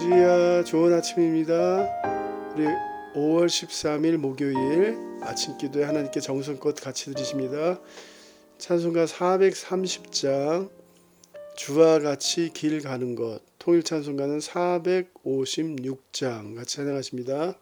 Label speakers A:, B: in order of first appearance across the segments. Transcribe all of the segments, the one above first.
A: 봉지야 좋은 아침입니다. 우리 5월 13일 목요일 아침 기도에 하나님께 정성껏 같이 드리십니다. 찬송가 430장 주와 같이 길 가는 것 통일 찬송가는 456장 같이 찬양하십니다.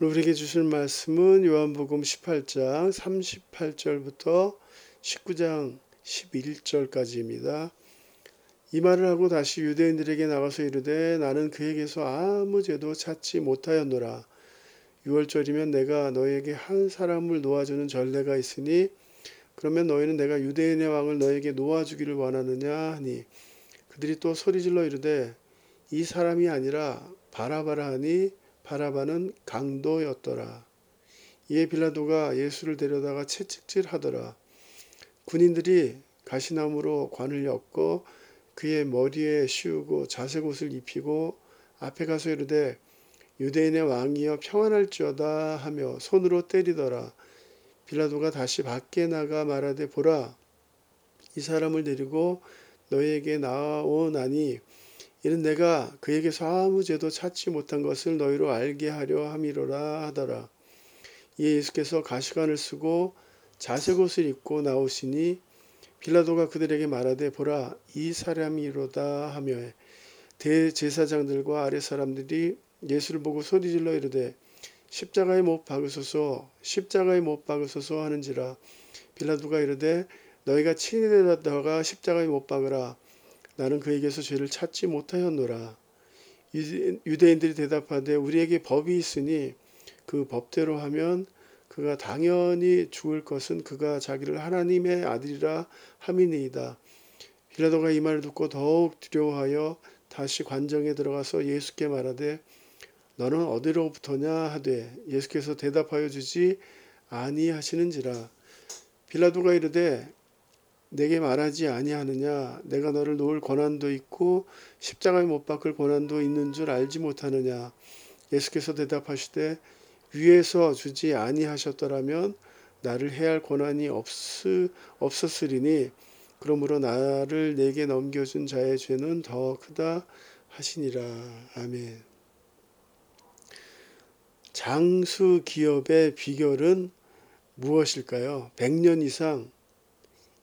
A: 우리에게 주실 말씀은 요한복음 18장 38절부터 19장 11절까지입니다. 이 말을 하고 다시 유대인들에게 나가서 이르되 나는 그에게서 아무 죄도 찾지 못하였노라. 6월절이면 내가 너에게 한 사람을 놓아주는 전례가 있으니 그러면 너희는 내가 유대인의 왕을 너에게 놓아주기를 원하느냐 하니 그들이 또 소리질러 이르되 이 사람이 아니라 바라바라 하니 바라바는 강도였더라. 이에 빌라도가 예수를 데려다가 채찍질하더라. 군인들이 가시나무로 관을 엮고 그의 머리에 씌우고 자색 옷을 입히고 앞에 가서 이르되 유대인의 왕이여 평안할지어다 하며 손으로 때리더라. 빌라도가 다시 밖에 나가 말하되 보라 이 사람을 데리고 너희에게 나오나니 이는 내가 그에게서 아무 죄도 찾지 못한 것을 너희로 알게 하려 함이로라 하더라. 이에 예수께서 가시관을 쓰고 자색 옷을 입고 나오시니 빌라도가 그들에게 말하되 보라 이 사람이로다 하며 대제사장들과 아래 사람들이 예수를 보고 소리질러 이르되 십자가에 못 박으소서 십자가에 못 박으소서 하는지라 빌라도가 이르되 너희가 친히 데려다가 십자가에 못 박으라 나는 그에게서 죄를 찾지 못하였노라. 유대인들이 대답하되 우리에게 법이 있으니 그 법대로 하면
B: 그가 당연히 죽을 것은 그가 자기를 하나님의 아들이라 함이니이다. 빌라도가 이 말을 듣고 더욱 두려워하여 다시 관정에 들어가서 예수께 말하되 너는 어디로부터냐 하되 예수께서 대답하여 주지 아니하시는지라 빌라도가 이르되 내게 말하지 아니하느냐 내가 너를 놓을 권한도 있고 십자가에 못 박을 권한도 있는 줄 알지 못하느냐 예수께서 대답하시되 위에서 주지 아니하셨더라면 나를 해할 권한이 없, 없었으리니 그러므로 나를 내게 넘겨준 자의 죄는 더 크다 하시니라 아멘. 장수 기업의 비결은 무엇일까요? 100년 이상,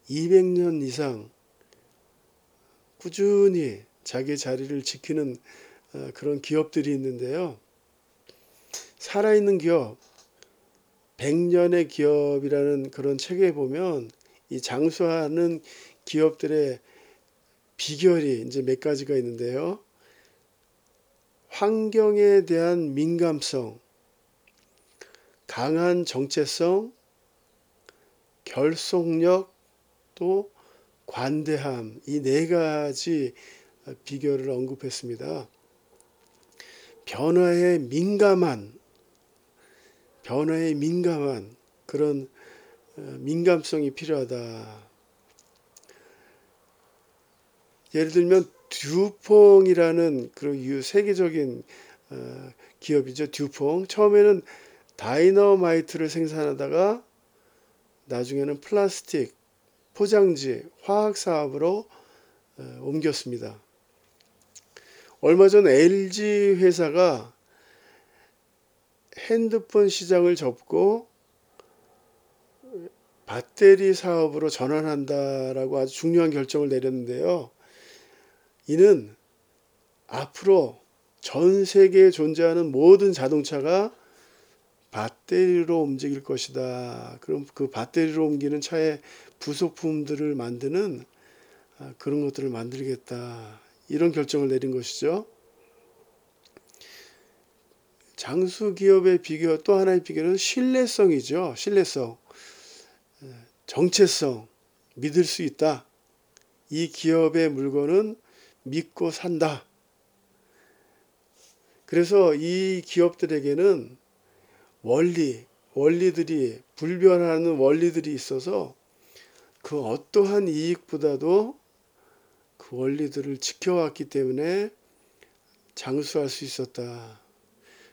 B: 200년 이상 꾸준히 자기 자리를 지키는 어, 그런 기업들이 있는데요. 살아있는 기업, 100년의 기업이라는 그런 책에 보면 이 장수하는 기업들의 비결이 이제 몇 가지가 있는데요. 환경에 대한 민감성, 강한 정체성, 결속력, 또 관대함 이 네 가지 비결을 언급했습니다. 변화에 민감한 변화에 민감한 그런 어, 민감성이 필요하다. 예를 들면 듀퐁이라는 그런 세계적인 어, 기업이죠. 듀퐁 처음에는 다이너마이트를 생산하다가 나중에는 플라스틱, 포장지, 화학 사업으로 어, 옮겼습니다. 얼마 전 LG 회사가 핸드폰 시장을 접고 배터리 사업으로 전환한다라고 아주 중요한 결정을 내렸는데요. 이는 앞으로 전 세계에 존재하는 모든 자동차가 배터리로 움직일 것이다. 그럼 그 배터리로 옮기는 차의 부속품들을 만드는 아, 그런 것들을 만들겠다. 이런 결정을 내린 것이죠. 장수 기업의 비교 또 하나의 비교는 신뢰성이죠. 신뢰성. 정체성. 믿을 수 있다. 이 기업의 물건은 믿고 산다. 그래서 이 기업들에게는 원리, 원리들이 불변하는 원리들이 있어서 그 어떠한 이익보다도 그 원리들을 지켜왔기 때문에 장수할 수 있었다.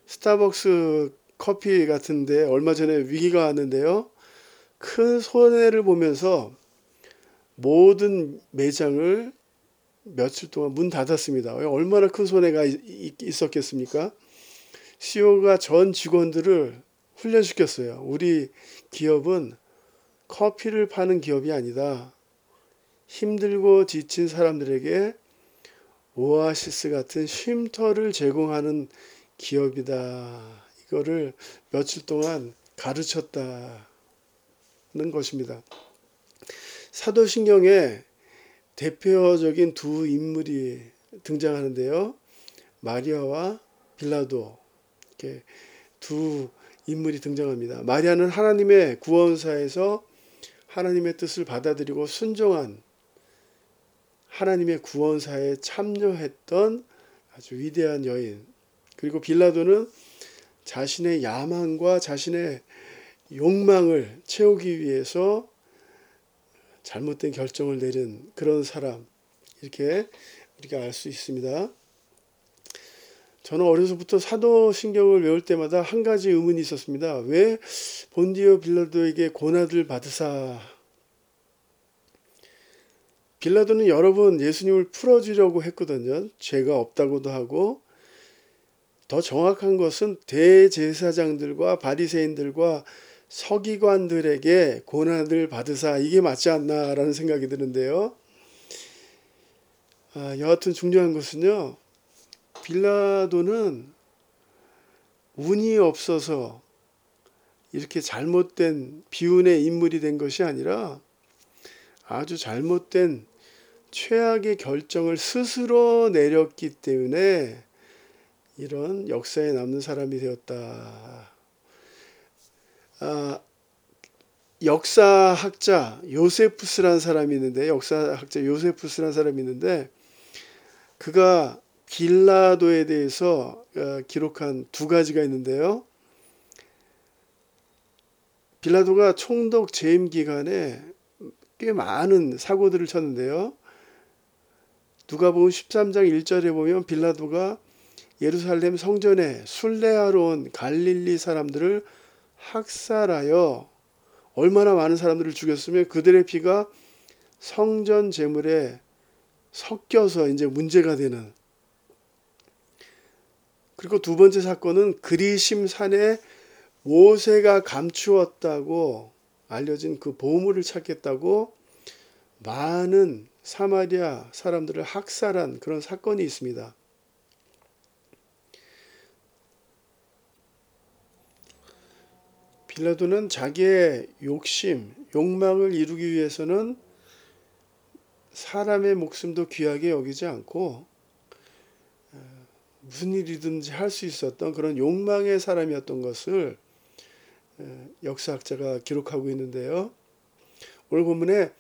B: 스타벅스 커피 같은데 얼마 전에 위기가 왔는데요. 큰 손해를 보면서 모든 매장을 며칠 동안 문 닫았습니다. 얼마나 큰 손해가 있었겠습니까? CEO가 전 직원들을 훈련시켰어요. 우리 기업은 커피를 파는 기업이 아니다. 힘들고 지친 사람들에게 오아시스 같은 쉼터를 제공하는 기업이다. 이거를 며칠 동안 가르쳤다는 것입니다. 사도신경에 대표적인 두 인물이 등장하는데요. 마리아와 빌라도 이렇게 두 인물이 등장합니다. 마리아는 하나님의 구원사에서 하나님의 뜻을 받아들이고 순종한 하나님의 구원사에 참여했던 아주 위대한 여인. 그리고 빌라도는 자신의 야망과 자신의 욕망을 채우기 위해서 잘못된 결정을 내린 그런 사람. 이렇게 우리가 알 수 있습니다. 저는 어려서부터 사도신경을 외울 때마다 한 가지 의문이 있었습니다. 왜 본디오 빌라도에게 고난을 받으사? 빌라도는 여러 번 예수님을 풀어주려고 했거든요. 죄가 없다고도 하고 더 정확한 것은 대제사장들과 바리새인들과 서기관들에게 고난을 받으사 이게 맞지 않나라는 생각이 드는데요. 아, 여하튼 중요한 것은요. 빌라도는 운이 없어서 이렇게 잘못된 비운의 인물이 된 것이 아니라 아주 잘못된 최악의 결정을 스스로 내렸기 때문에 이런 역사에 남는 사람이 되었다. 아, 역사학자 요세푸스라는 사람이 있는데 역사학자 요세푸스라는 사람이 있는데 그가 빌라도에 대해서 어, 기록한 두 가지가 있는데요. 빌라도가 총독 재임 기간에 꽤 많은 사고들을 쳤는데요. 누가복음 13장 1절에 보면 빌라도가 예루살렘 성전에 순례하러 온 갈릴리 사람들을 학살하여 얼마나 많은 사람들을 죽였으면 그들의 피가 성전 제물에 섞여서 이제 문제가 되는 그리고 두 번째 사건은 그리심 산에 모세가 감추었다고 알려진 그 보물을 찾겠다고 많은 사마리아 사람들을 학살한 그런 사건이 있습니다. 빌라도는 자기의 욕심, 욕망을 이루기 위해서는 사람의 목숨도 귀하게 여기지 않고 어, 무슨 일이든지 할 수 있었던 그런 욕망의 사람이었던 것을 어, 역사학자가 기록하고 있는데요. 오늘 본문에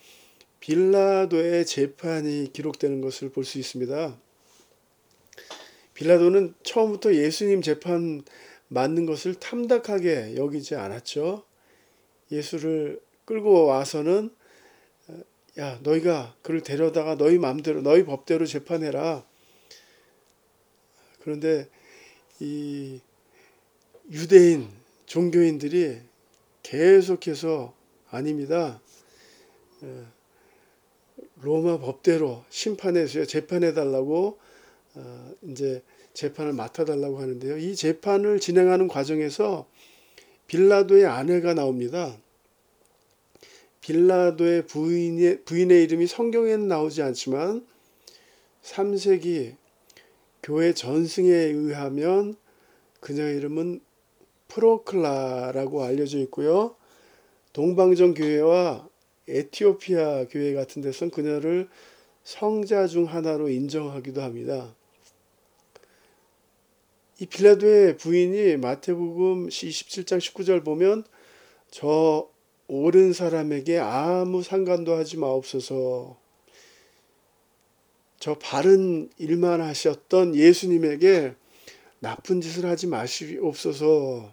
B: 빌라도의 재판이 기록되는 것을 볼 수 있습니다. 빌라도는 처음부터 예수님 재판 맞는 것을 탐탁하게 여기지 않았죠. 예수를 끌고 와서는 야 너희가 그를 데려다가 너희 마음대로 너희 법대로 재판해라. 그런데 이 유대인 종교인들이 계속해서 아닙니다. 로마 법대로 심판해서 재판해 달라고 어, 이제 재판을 맡아 달라고 하는데요. 이 재판을 진행하는 과정에서 빌라도의 아내가 나옵니다. 빌라도의 부인의, 부인의 이름이 성경에는 나오지 않지만 3세기 교회 전승에 의하면 그녀의 이름은 프로클라라고 알려져 있고요. 동방정 교회와 에티오피아 교회 같은 데선 그녀를 성자 중 하나로 인정하기도 합니다. 이 빌라도의 부인이 마태복음 27장 19절 보면 저 옳은 사람에게 아무 상관도 하지 마옵소서. 저 바른 일만 하셨던 예수님에게 나쁜 짓을 하지 마시옵소서.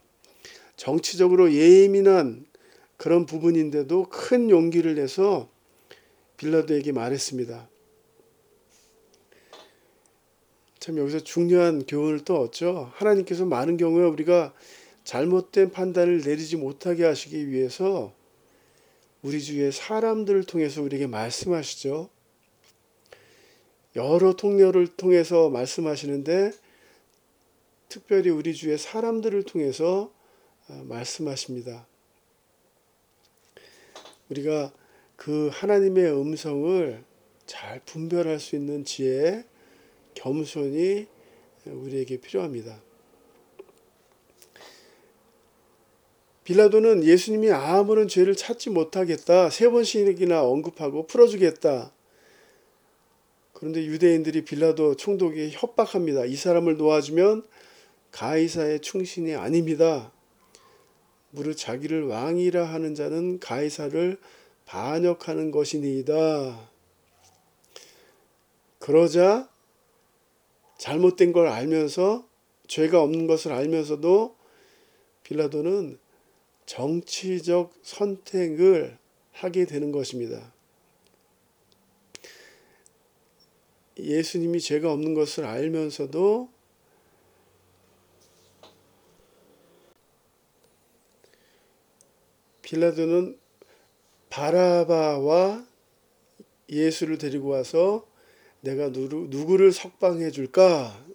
B: 정치적으로 예민한 그런 부분인데도 큰 용기를 내서 빌라도에게 말했습니다. 참 여기서 중요한 교훈을 또 얻죠. 하나님께서 많은 경우에 우리가 잘못된 판단을 내리지 못하게 하시기 위해서 우리 주위의 사람들을 통해서 우리에게 말씀하시죠. 여러 통로를 통해서 말씀하시는데 특별히 우리 주위의 사람들을 통해서 어, 말씀하십니다. 우리가 그 하나님의 음성을 잘 분별할 수 있는 지혜, 겸손이 우리에게 필요합니다. 빌라도는 예수님이 아무런 죄를 찾지 못하겠다. 세 번씩이나 언급하고 풀어주겠다. 그런데 유대인들이 빌라도 총독이 협박합니다. 이 사람을 놓아주면 가이사의 충신이 아닙니다. 무릇 자기를 왕이라 하는 자는 가이사를 반역하는 것이니이다. 그러자 잘못된 걸 알면서 죄가 없는 것을 알면서도 빌라도는 정치적 선택을 하게 되는 것입니다. 예수님이 죄가 없는 것을 알면서도 빌라도는 바라바와 예수를 데리고 와서 내가 누구, 누구를 석방해 줄까?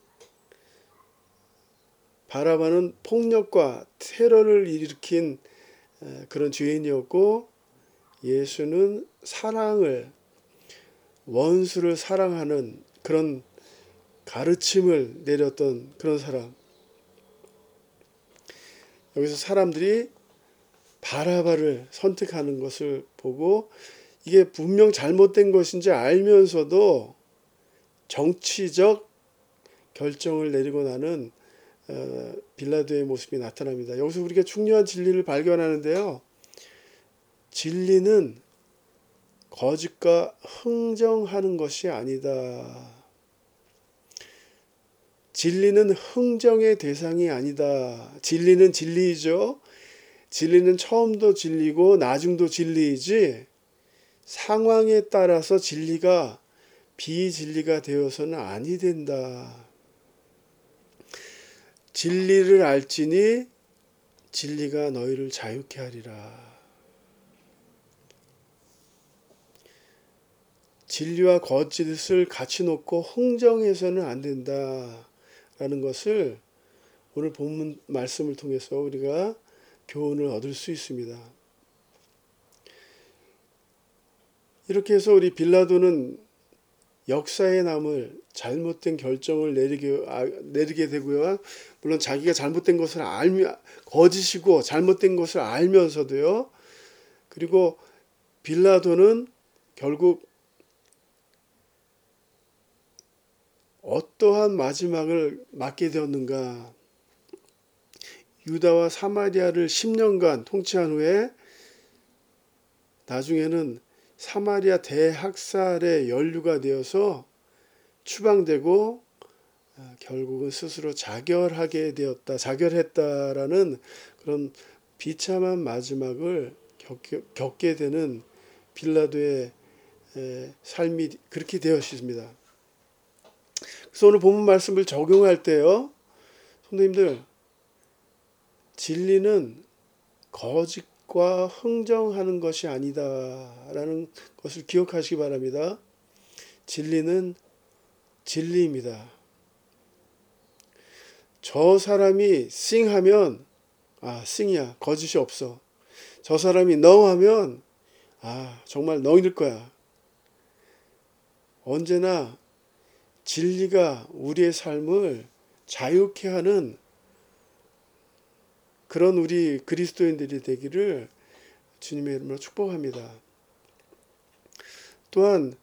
B: 바라바는 폭력과 테러를 일으킨 그런 죄인이었고 예수는 사랑을 원수를 사랑하는 그런 가르침을 내렸던 그런 사람. 여기서 사람들이 바라바를 선택하는 것을 보고 이게 분명 잘못된 것인지 알면서도 정치적 결정을 내리고 나는 어, 빌라도의 모습이 나타납니다. 여기서 우리가 중요한 진리를 발견하는데요. 진리는 거짓과 흥정하는 것이 아니다. 진리는 흥정의 대상이 아니다. 진리는 진리이죠. 진리는 처음도 진리고 나중도 진리이지 상황에 따라서 진리가 비진리가 되어서는 아니 된다. 진리를 알지니 진리가 너희를 자유케 하리라. 진리와 거짓을 같이 놓고 흥정해서는 안 된다라는 것을 오늘 본문 말씀을 통해서 우리가 교훈을 얻을 수 있습니다. 이렇게 해서 우리 빌라도는 역사에 남을 잘못된 결정을 내리게, 아, 내리게 되고요. 물론 자기가 잘못된 것을 알며 거짓이고 잘못된 것을 알면서도요. 그리고 빌라도는 결국 어떠한 마지막을 맞게 되었는가? 유다와 사마리아를 10년간 통치한 후에 나중에는 사마리아 대학살의 연루가 되어서 추방되고 아, 결국은 스스로 자결하게 되었다, 자결했다라는 그런 비참한 마지막을 겪게 되는 빌라도의 삶이 그렇게 되었습니다. 그래서 오늘 본문 말씀을 적용할 때요, 선생님들 진리는 거짓과 흥정하는 것이 아니다라는 것을 기억하시기 바랍니다. 진리는 진리입니다. 저 사람이 싱하면 아 싱이야 거짓이 없어. 저 사람이 너 하면 아 정말 너일 거야. 언제나 진리가 우리의 삶을 자유케 하는 그런 우리 그리스도인들이 되기를 주님의 이름으로 축복합니다. 또한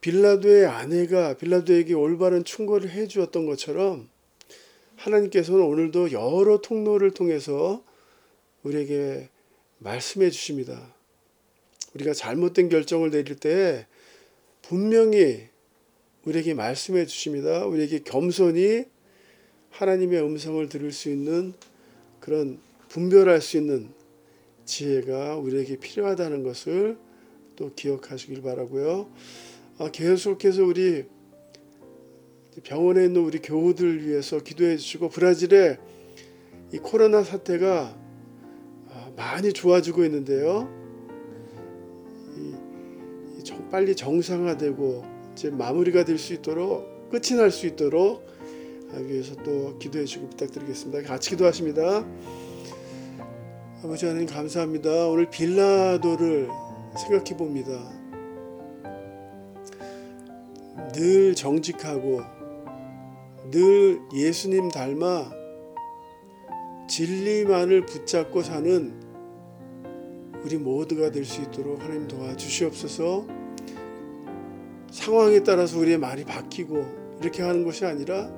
B: 빌라도의 아내가 빌라도에게 올바른 충고를 해 주었던 것처럼 하나님께서는 오늘도 여러 통로를 통해서 우리에게 말씀해 주십니다. 우리가 잘못된 결정을 내릴 때 분명히 우리에게 말씀해 주십니다. 우리에게 겸손히 하나님의 음성을 들을 수 있는 그런 분별할 수 있는 지혜가 우리에게 필요하다는 것을 또 기억하시길 바라고요. 아, 계속해서 우리 병원에 있는 우리 교우들 위해서 기도해 주시고 브라질에 이 코로나 사태가 아, 많이 좋아지고 있는데요. 빨리 정상화되고 이제 마무리가 될 수 있도록 끝이 날 수 있도록 위해서 또 기도해 주고 부탁드리겠습니다. 같이 기도하십니다. 아버지 하나님 감사합니다. 오늘 빌라도를 생각해 봅니다. 늘 정직하고 늘 예수님 닮아 진리만을 붙잡고 사는 우리 모두가 될 수 있도록 하나님 도와주시옵소서. 상황에 따라서 우리의 말이 바뀌고 이렇게 하는 것이 아니라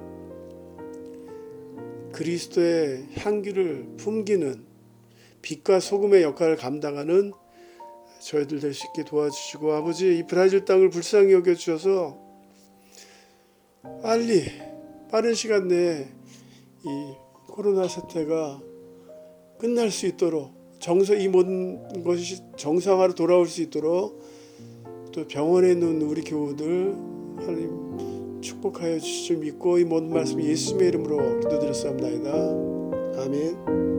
B: 그리스도의 향기를 풍기는 빛과 소금의 역할을 감당하는 저희들 될 수 있게 도와주시고 아버지 이 브라질 땅을 불쌍히 여겨 주셔서 빨리 빠른 시간 내에 이 코로나 사태가 끝날 수 있도록 정서 이 모든 것이 정상화로 돌아올 수 있도록 또 병원에 있는 우리 교우들 하나님 축복하여 주실 줄 믿고 이 모든 말씀 예수님의 이름으로 기도드렸사옵나이다. 아멘.